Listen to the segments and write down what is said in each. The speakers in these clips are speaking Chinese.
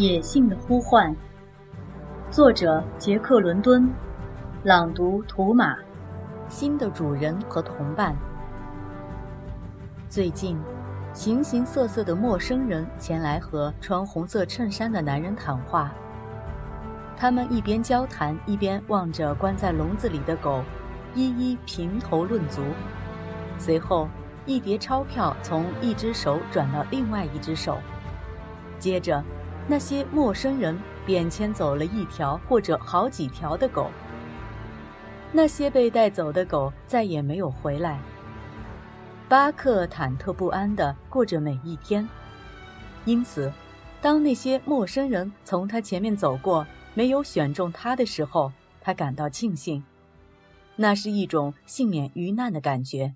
野性的呼唤，作者杰克·伦敦，朗读图马。新的主人和同伴。最近，形形色色的陌生人前来和穿红色衬衫的男人谈话。他们一边交谈，一边望着关在笼子里的狗，一一评头论足。随后，一叠钞票从一只手转到另外一只手，接着。那些陌生人便牵走了一条或者好几条的狗。那些被带走的狗再也没有回来。巴克忐忑不安地过着每一天，因此，当那些陌生人从他前面走过，没有选中他的时候，他感到庆幸。那是一种幸免于难的感觉。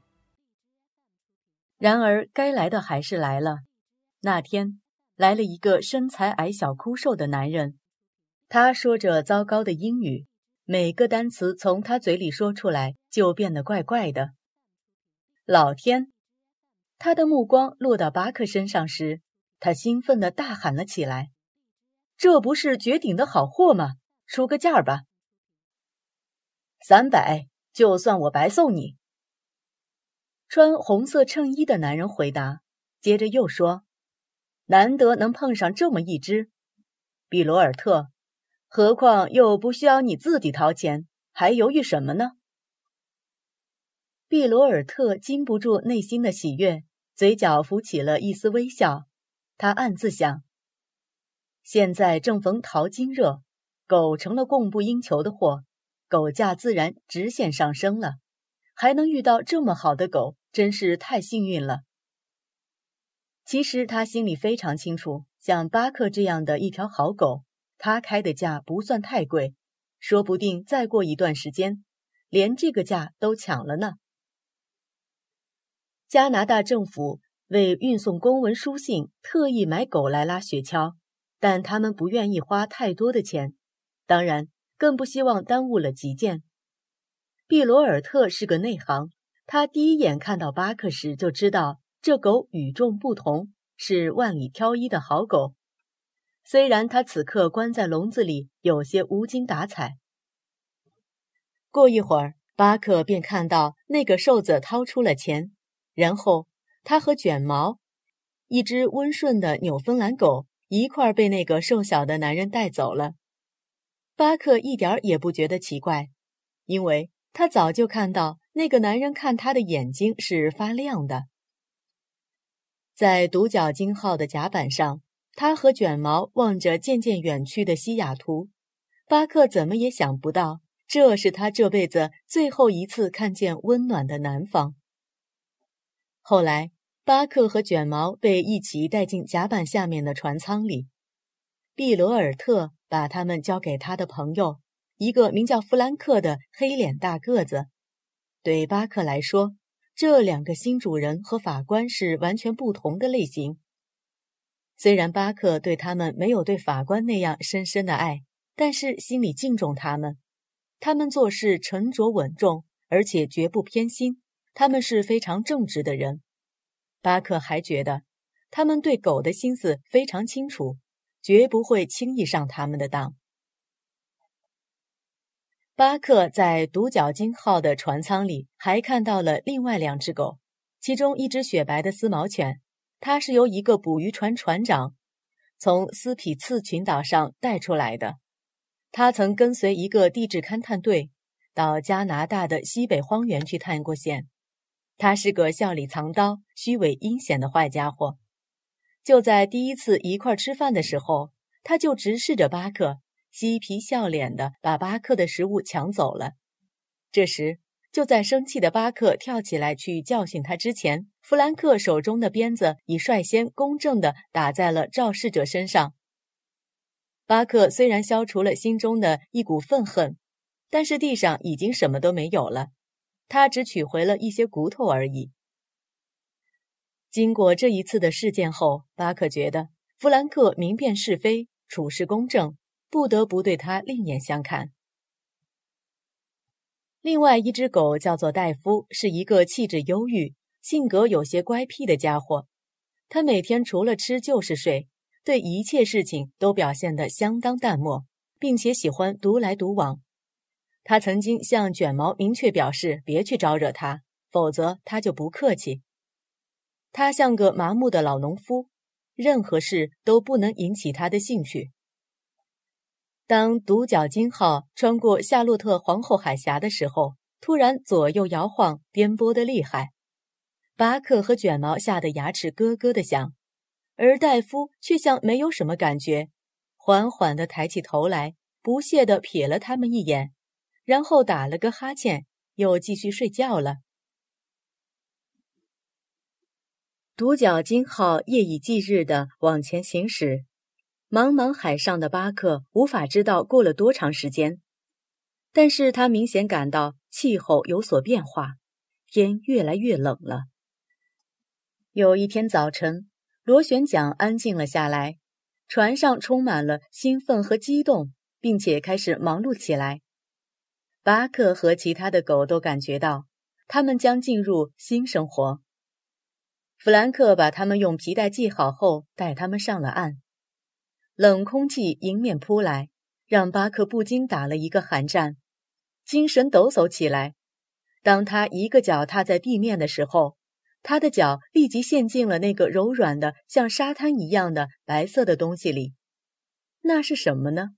然而，该来的还是来了。那天。来了一个身材矮小、枯瘦的男人，他说着糟糕的英语，每个单词从他嘴里说出来就变得怪怪的。老天！他的目光落到巴克身上时，他兴奋地大喊了起来：“这不是绝顶的好货吗？出个价吧！三百，就算我白送你。”穿红色衬衣的男人回答，接着又说。难得能碰上这么一只，比罗尔特，何况又不需要你自己掏钱，还犹豫什么呢？比罗尔特禁不住内心的喜悦，嘴角浮起了一丝微笑。他暗自想：现在正逢淘金热，狗成了供不应求的货，狗价自然直线上升了。还能遇到这么好的狗，真是太幸运了。其实他心里非常清楚，像巴克这样的一条好狗，他开的价不算太贵，说不定再过一段时间，连这个价都抢了呢。加拿大政府为运送公文书信，特意买狗来拉雪橇，但他们不愿意花太多的钱，当然更不希望耽误了急件。毕罗尔特是个内行，他第一眼看到巴克时就知道。这狗与众不同，是万里挑一的好狗。虽然它此刻关在笼子里，有些无精打采。过一会儿，巴克便看到那个瘦子掏出了钱，然后他和卷毛，一只温顺的纽芬兰狗，一块被那个瘦小的男人带走了。巴克一点也不觉得奇怪，因为他早就看到那个男人看他的眼睛是发亮的。在独角鲸号的甲板上，他和卷毛望着渐渐远去的西雅图。巴克怎么也想不到，这是他这辈子最后一次看见温暖的南方。后来，巴克和卷毛被一起带进甲板下面的船舱里。毕罗尔特把他们交给他的朋友，一个名叫弗兰克的黑脸大个子。对巴克来说，这两个新主人和法官是完全不同的类型。虽然巴克对他们没有对法官那样深深的爱，但是心里敬重他们。他们做事沉着稳重，而且绝不偏心。他们是非常正直的人。巴克还觉得，他们对狗的心思非常清楚，绝不会轻易上他们的当。巴克在独角鲸号的船舱里还看到了另外两只狗，其中一只雪白的丝毛犬，它是由一个捕鱼船船长从斯匹次群岛上带出来的。他曾跟随一个地质勘探队到加拿大的西北荒原去探过险。他是个笑里藏刀、虚伪阴险的坏家伙。就在第一次一块吃饭的时候，他就直视着巴克。嬉皮笑脸的把巴克的食物抢走了。这时，就在生气的巴克跳起来去教训他之前，弗兰克手中的鞭子已率先公正地打在了肇事者身上。巴克虽然消除了心中的一股愤恨，但是地上已经什么都没有了，他只取回了一些骨头而已。经过这一次的事件后，巴克觉得弗兰克明辨是非，处事公正。不得不对他另眼相看。另外一只狗叫做戴夫，是一个气质忧郁、性格有些乖僻的家伙。他每天除了吃就是睡，对一切事情都表现得相当淡漠，并且喜欢独来独往。他曾经向卷毛明确表示，别去招惹他，否则他就不客气。他像个麻木的老农夫，任何事都不能引起他的兴趣。当独角鲸号穿过夏洛特皇后海峡的时候，突然左右摇晃，颠簸的厉害。巴克和卷毛吓得牙齿咯咯的响，而戴夫却像没有什么感觉，缓缓地抬起头来，不屑地瞥了他们一眼。然后打了个哈欠，又继续睡觉了。独角鲸号夜以继日地往前行驶，茫茫海上的巴克无法知道过了多长时间，但是他明显感到气候有所变化，天越来越冷了。有一天早晨，螺旋桨安静了下来，船上充满了兴奋和激动，并且开始忙碌起来。巴克和其他的狗都感觉到，他们将进入新生活。弗兰克把他们用皮带系好后，带他们上了岸。冷空气迎面扑来，让巴克不禁打了一个寒战，精神抖擞起来。当他一个脚踏在地面的时候，他的脚立即陷进了那个柔软的、像沙滩一样的白色的东西里。那是什么呢？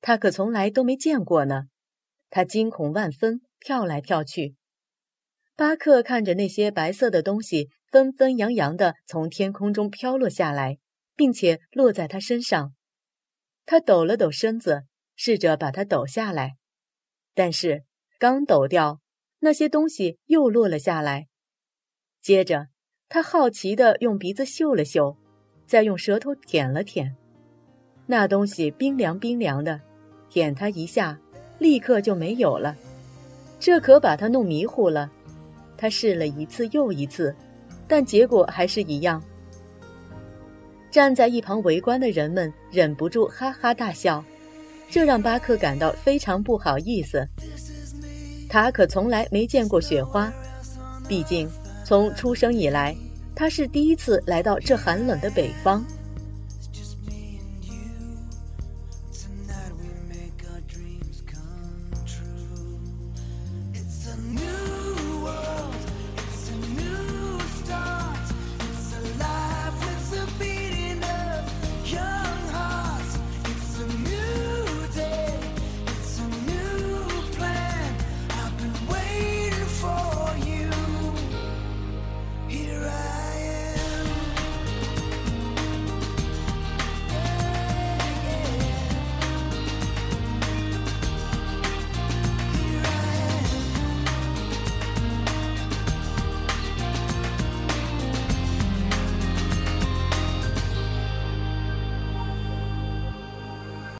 他可从来都没见过呢。他惊恐万分，跳来跳去。巴克看着那些白色的东西纷纷扬扬地从天空中飘落下来，并且落在他身上。他抖了抖身子，试着把它抖下来，但是刚抖掉，那些东西又落了下来。接着，他好奇地用鼻子嗅了嗅，再用舌头舔了舔，那东西冰凉冰凉的，舔它一下。立刻就没有了，这可把他弄迷糊了。他试了一次又一次，但结果还是一样。站在一旁围观的人们忍不住哈哈大笑，这让巴克感到非常不好意思。他可从来没见过雪花，毕竟从出生以来，他是第一次来到这寒冷的北方。